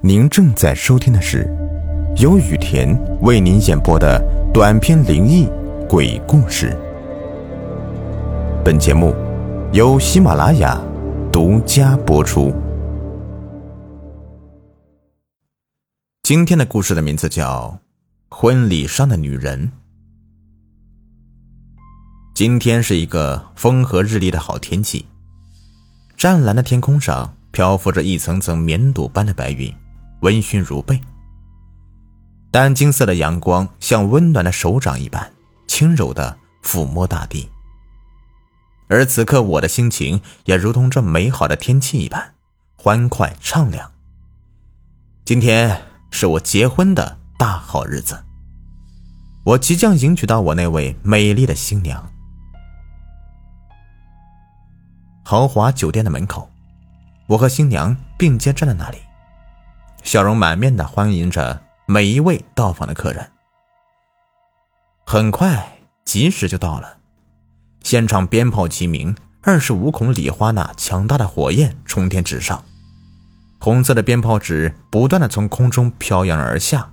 您正在收听的是由雨田为您演播的短篇灵异鬼故事。本节目由喜马拉雅独家播出。今天的故事的名字叫《婚礼上的女人》。今天是一个风和日丽的好天气，湛蓝的天空上。漂浮着一层层棉朵般的白云，温煦如被。淡金色的阳光像温暖的手掌一般，轻柔的抚摸大地。而此刻，我的心情也如同这美好的天气一般，欢快畅亮。今天是我结婚的大好日子，我即将迎娶到我那位美丽的新娘。豪华酒店的门口。我和新娘并肩站在那里，笑容满面的欢迎着每一位到访的客人。很快，吉时就到了，现场鞭炮齐鸣，二十五孔礼花那强大的火焰冲天直上，红色的鞭炮纸不断的从空中飘扬而下，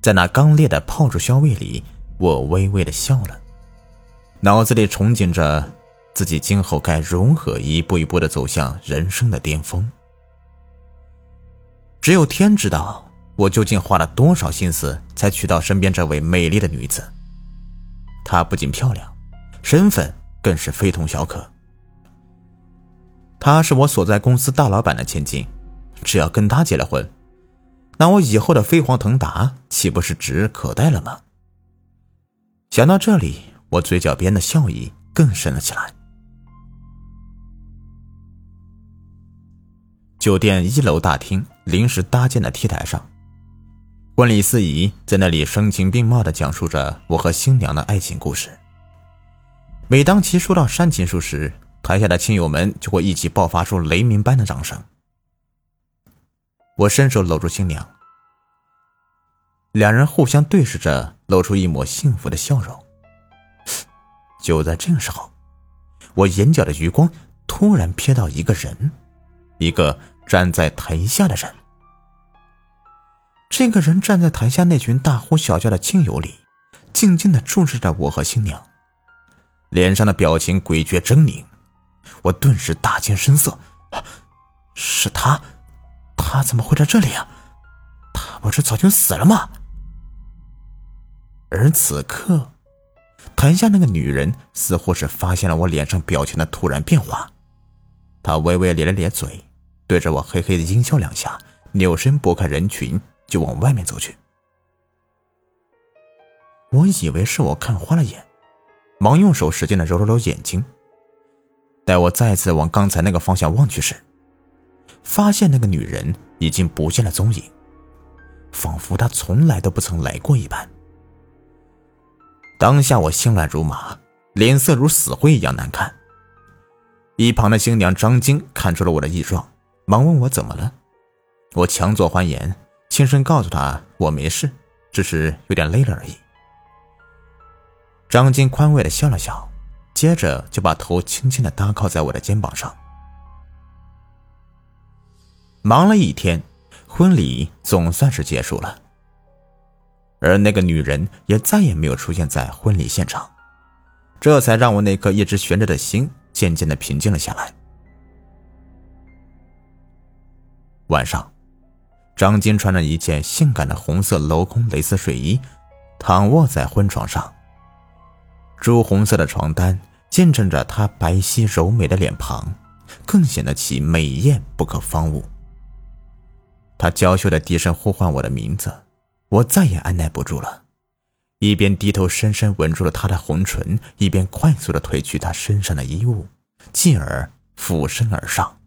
在那刚烈的炮竹香味里，我微微的笑了，脑子里憧憬着。自己今后该如何一步一步的走向人生的巅峰？只有天知道，我究竟花了多少心思才娶到身边这位美丽的女子。她不仅漂亮，身份更是非同小可。她是我所在公司大老板的千金，只要跟她结了婚，那我以后的飞黄腾达岂不是指日可待了吗？想到这里，我嘴角边的笑意更深了起来。酒店一楼大厅临时搭建的 T 台上，婚礼司仪在那里声情并茂地讲述着我和新娘的爱情故事。每当其说到煽情处时，台下的亲友们就会一起爆发出雷鸣般的掌声。我伸手搂住新娘，两人互相对视着，露出一抹幸福的笑容。就在这个时候，我眼角的余光突然瞥到一个人。一个站在台下的人，这个人站在台下那群大呼小叫的亲友里，静静的注视着我和新娘，脸上的表情诡谲狰狞。我顿时大惊失色，是他，他怎么会在这里啊？他不是早就死了吗？而此刻，台下那个女人似乎是发现了我脸上表情的突然变化，她微微咧了咧嘴。对着我嘿嘿的阴笑两下，扭身拨开人群就往外面走去。我以为是我看花了眼，忙用手使劲的揉了揉眼睛。待我再次往刚才那个方向望去时，发现那个女人已经不见了踪影，仿佛她从来都不曾来过一般。当下我心乱如麻，脸色如死灰一样难看。一旁的新娘张晶看出了我的异状。忙问我怎么了，我强作欢颜，轻声告诉他我没事，只是有点累了而已。张晶宽慰的笑了笑，接着就把头轻轻的搭靠在我的肩膀上。忙了一天，婚礼总算是结束了，而那个女人也再也没有出现在婚礼现场，这才让我那颗一直悬着的心渐渐的平静了下来。晚上，张晶穿着一件性感的红色镂空蕾丝睡衣，躺卧在婚床上。朱红色的床单见证着她白皙柔美的脸庞，更显得其美艳不可方物。她娇羞的低声呼唤我的名字，我再也按耐不住了，一边低头深深吻住了她的红唇，一边快速的褪去她身上的衣物，继而俯身而上。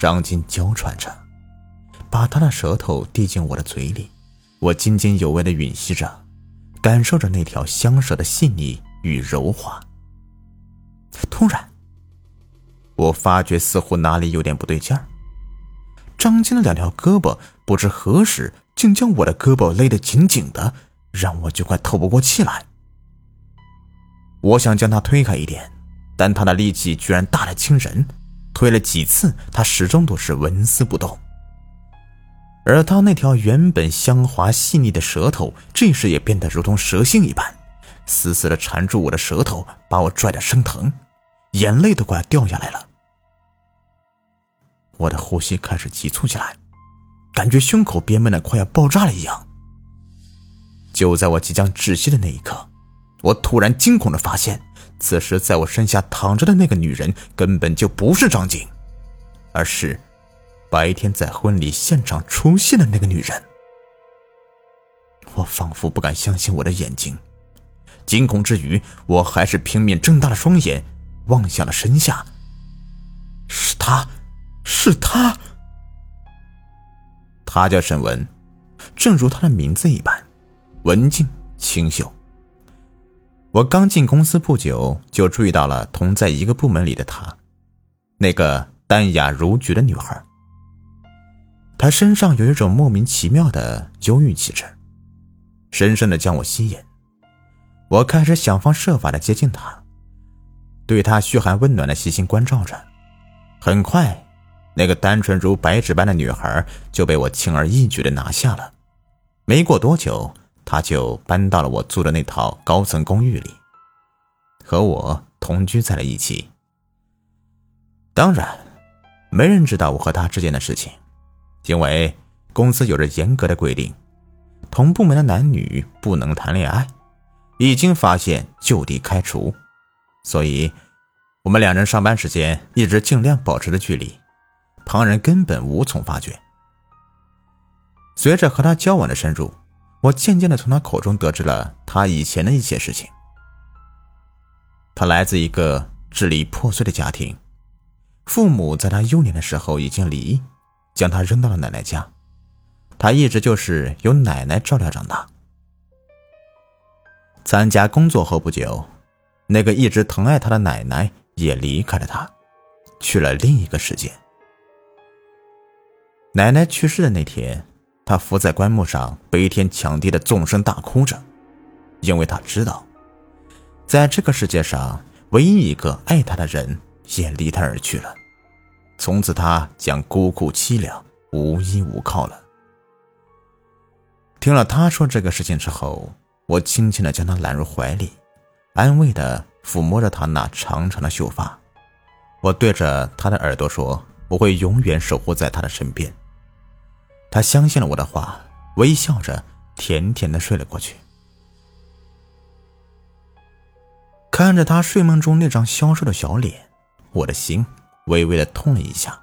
张金娇喘着，把她的舌头递进我的嘴里，我津津有味的吮吸着，感受着那条香舌的细腻与柔滑。突然，我发觉似乎哪里有点不对劲儿。张金的两条胳膊不知何时竟将我的胳膊勒得紧紧的，让我就快透不过气来。我想将他推开一点，但他的力气居然大得惊人。推了几次，他始终都是纹丝不动，而他那条原本香滑细腻的舌头，这时也变得如同蛇性一般，死死的缠住我的舌头，把我拽得生疼，眼泪都快掉下来了。我的呼吸开始急促起来，感觉胸口憋闷的快要爆炸了一样。就在我即将窒息的那一刻，我突然惊恐的发现，此时在我身下躺着的那个女人根本就不是张静，而是……白天在婚礼现场出现的那个女人，我仿佛不敢相信我的眼睛，惊恐之余，我还是拼命睁大了双眼，望向了身下。是她，是她，她叫沈文，正如她的名字一般，文静清秀。我刚进公司不久，就注意到了同在一个部门里的她，那个淡雅如菊的女孩。她身上有一种莫名其妙的忧郁气质，深深的将我吸引。我开始想方设法的接近她，对她嘘寒问暖的细心关照着。很快，那个单纯如白纸般的女孩就被我轻而易举的拿下了。没过多久，他就搬到了我租的那套高层公寓里，和我同居在了一起。当然，没人知道我和他之间的事情。因为公司有着严格的规定，同部门的男女不能谈恋爱，一经发现就地开除，所以我们两人上班时间一直尽量保持着距离，旁人根本无从发觉。随着和他交往的深入，我渐渐的从他口中得知了他以前的一些事情。他来自一个支离破碎的家庭，父母在他幼年的时候已经离异。将他扔到了奶奶家，他一直就是由奶奶照料长大。参加工作后不久，那个一直疼爱他的奶奶也离开了他，去了另一个世界。奶奶去世的那天，他伏在棺木上，悲天抢地的纵声大哭着，因为他知道，在这个世界上，唯一一个爱他的人也离他而去了。从此，他将孤苦凄凉、无依无靠了。听了他说这个事情之后，我轻轻的将他揽入怀里，安慰的抚摸着他那长长的秀发。我对着他的耳朵说：“我会永远守护在他的身边。”他相信了我的话，微笑着甜甜的睡了过去。看着他睡梦中那张消瘦的小脸，我的心。微微的痛了一下，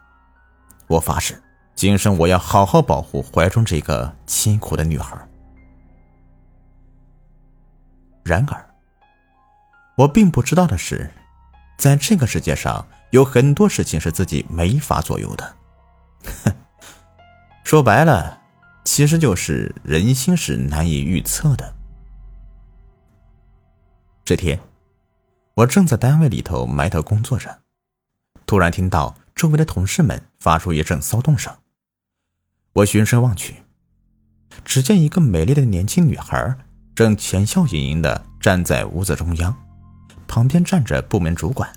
我发誓，今生我要好好保护怀中这个辛苦的女孩。然而，我并不知道的是，在这个世界上有很多事情是自己没法左右的。哼，说白了，其实就是人心是难以预测的。这天，我正在单位里头埋头工作着。突然听到周围的同事们发出一阵骚动声，我循声望去，只见一个美丽的年轻女孩正浅笑盈盈的站在屋子中央，旁边站着部门主管。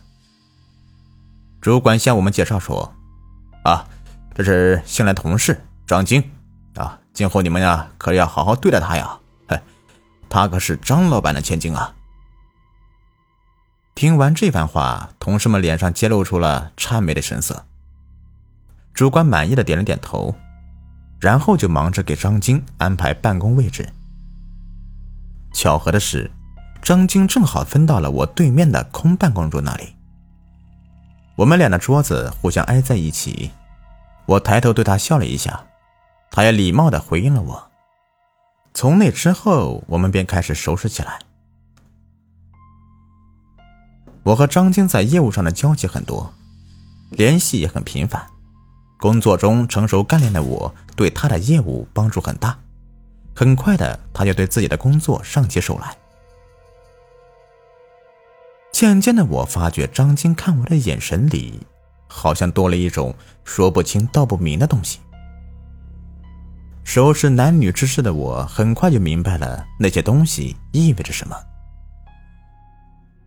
主管向我们介绍说：“啊，这是新来同事张晶，啊，今后你们呀可要好好对待她呀，嘿，她可是张老板的千金啊。”听完这番话，同事们脸上揭露出了谄媚的神色。主管满意的点了点头，然后就忙着给张晶安排办公位置。巧合的是，张晶正好分到了我对面的空办公桌那里。我们俩的桌子互相挨在一起，我抬头对他笑了一下，他也礼貌的回应了我。从那之后，我们便开始熟识起来。我和张晶在业务上的交集很多，联系也很频繁。工作中成熟干练的我，对他的业务帮助很大。很快的，他就对自己的工作上起手来。渐渐的，我发觉张晶看我的眼神里，好像多了一种说不清道不明的东西。熟识男女之事的我，很快就明白了那些东西意味着什么。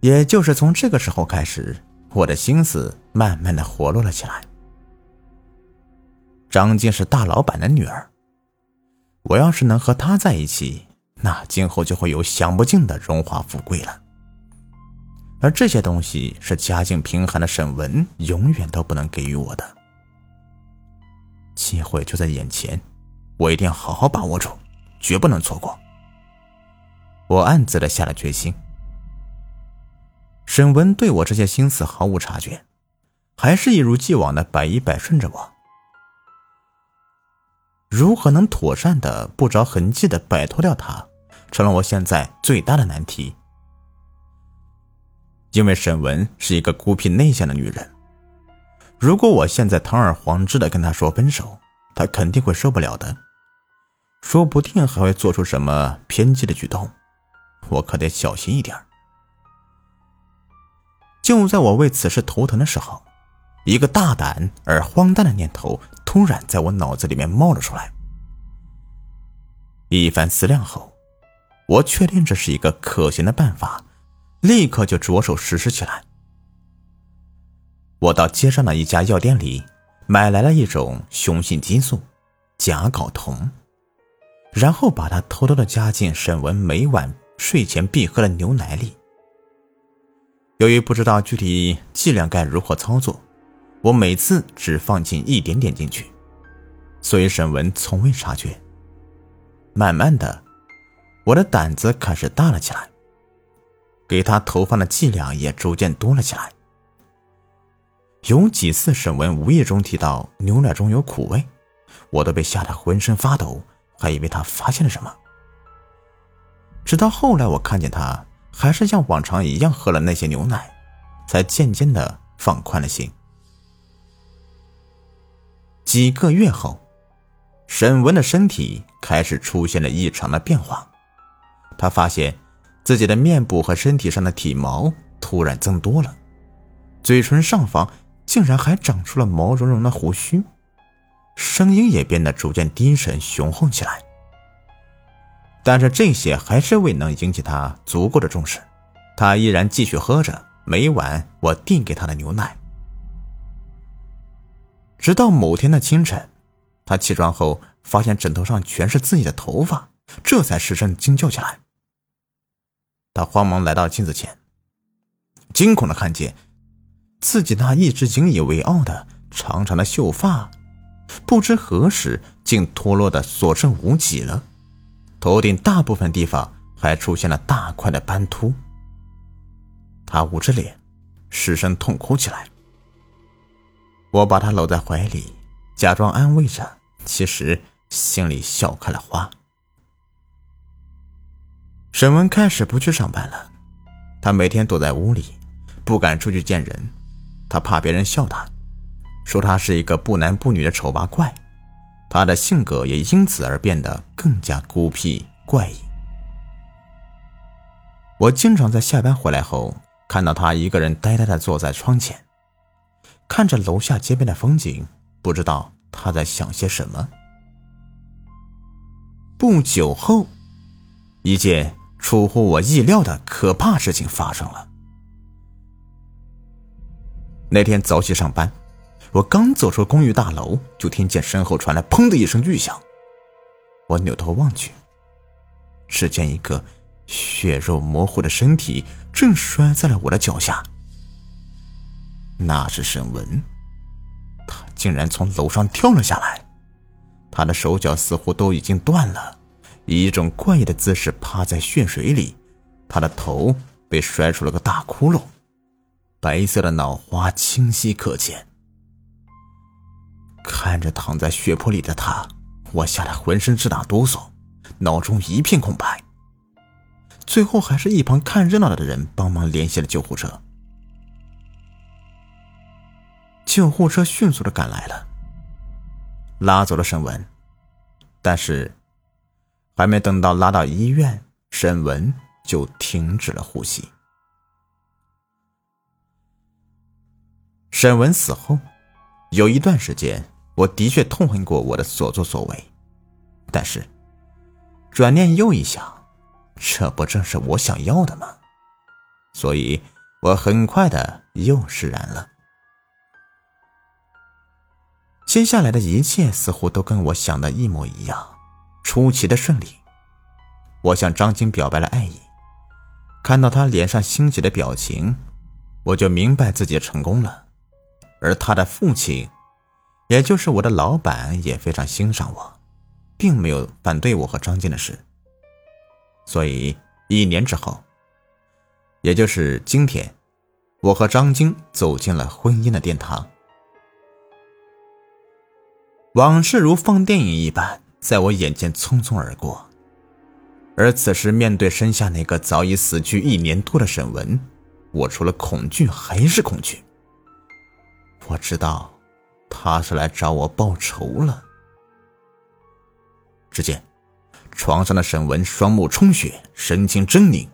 也就是从这个时候开始，我的心思慢慢的活络了起来。张静是大老板的女儿，我要是能和她在一起，那今后就会有享不尽的荣华富贵了。而这些东西是家境贫寒的沈文永远都不能给予我的。机会就在眼前，我一定要好好把握住，绝不能错过。我暗自的下了决心。沈文对我这些心思毫无察觉，还是一如既往的百依百顺着我。如何能妥善的、不着痕迹的摆脱掉他，成了我现在最大的难题。因为沈文是一个孤僻内向的女人，如果我现在堂而皇之的跟她说分手，她肯定会受不了的，说不定还会做出什么偏激的举动，我可得小心一点。就在我为此事头疼的时候，一个大胆而荒诞的念头突然在我脑子里面冒了出来。一番思量后，我确定这是一个可行的办法。立刻就着手实施起来。我到街上的一家药店里买来了一种雄性激素——甲睾酮，然后把它偷偷的加进沈文每晚睡前必喝的牛奶里。由于不知道具体剂量该如何操作，我每次只放进一点点进去，所以沈文从未察觉。慢慢的，我的胆子开始大了起来。给他投放的剂量也逐渐多了起来。有几次沈文无意中提到牛奶中有苦味，我都被吓得浑身发抖，还以为他发现了什么。直到后来我看见他还是像往常一样喝了那些牛奶，才渐渐的放宽了心。几个月后，沈文的身体开始出现了异常的变化，他发现。自己的面部和身体上的体毛突然增多了，嘴唇上方竟然还长出了毛茸茸的胡须，声音也变得逐渐低沉雄厚起来。但是这些还是未能引起他足够的重视，他依然继续喝着每晚我递给他的牛奶。直到某天的清晨，他起床后发现枕头上全是自己的头发，这才失声惊叫起来。他慌忙来到镜子前，惊恐的看见自己那一直引以为傲的长长的秀发，不知何时竟脱落的所剩无几了。头顶大部分地方还出现了大块的斑秃。他捂着脸，失声痛哭起来。我把他搂在怀里，假装安慰着，其实心里笑开了花。沈文开始不去上班了，他每天躲在屋里，不敢出去见人，他怕别人笑他，说他是一个不男不女的丑八怪，他的性格也因此而变得更加孤僻怪异。我经常在下班回来后，看到他一个人呆呆的坐在窗前，看着楼下街边的风景，不知道他在想些什么。不久后，一件。出乎我意料的可怕事情发生了。那天早起上班，我刚走出公寓大楼，就听见身后传来“砰”的一声巨响。我扭头望去，只见一个血肉模糊的身体正摔在了我的脚下。那是沈文，他竟然从楼上跳了下来，他的手脚似乎都已经断了。以一种怪异的姿势趴在血水里，他的头被摔出了个大窟窿，白色的脑花清晰可见。看着躺在血泊里的他，我吓得浑身直打哆嗦，脑中一片空白。最后还是一旁看热闹的人帮忙联系了救护车。救护车迅速的赶来了，拉走了沈文，但是。还没等到拉到医院，沈文就停止了呼吸。沈文死后，有一段时间，我的确痛恨过我的所作所为，但是转念又一想，这不正是我想要的吗？所以，我很快的又释然了。接下来的一切似乎都跟我想的一模一样。出奇的顺利。我向张晶表白了爱意，看到他脸上欣喜的表情，我就明白自己成功了。而他的父亲，也就是我的老板，也非常欣赏我，并没有反对我和张晶的事。所以一年之后，也就是今天，我和张晶走进了婚姻的殿堂。往事如放电影一般，在我眼前匆匆而过。而此时，面对身下那个早已死去一年多的沈文，我除了恐惧还是恐惧。我知道，他是来找我报仇了。只见床上的沈文双目充血，神情狰狞，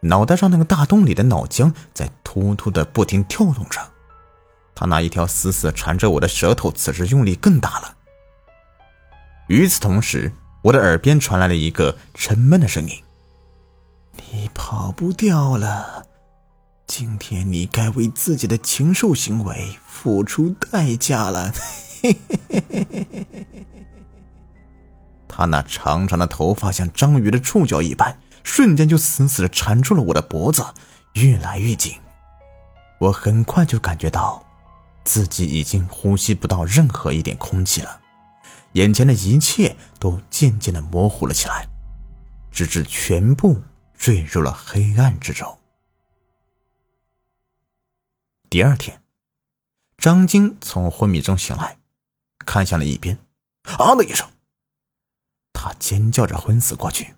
脑袋上那个大洞里的脑浆在突突的不停跳动着。他那一条死死缠着我的舌头，此时用力更大了。与此同时，我的耳边传来了一个沉闷的声音：“你跑不掉了。”今天你该为自己的禽兽行为付出代价了。他那长长的头发像章鱼的触角一般，瞬间就死死的缠住了我的脖子，越来越紧。我很快就感觉到自己已经呼吸不到任何一点空气了，眼前的一切都渐渐的模糊了起来，直至全部坠入了黑暗之中。第二天，张晶从昏迷中醒来，看向了一边，啊的一声，他尖叫着昏死过去。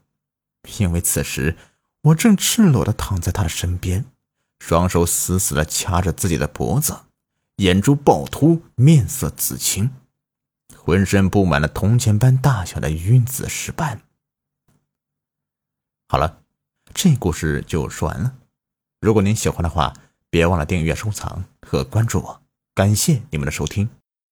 因为此时我正赤裸的躺在他的身边，双手死死的掐着自己的脖子，眼珠暴突，面色紫青，浑身布满了铜钱般大小的晕紫石斑。好了，这故事就说完了。如果您喜欢的话，别忘了订阅、收藏和关注我，感谢你们的收听。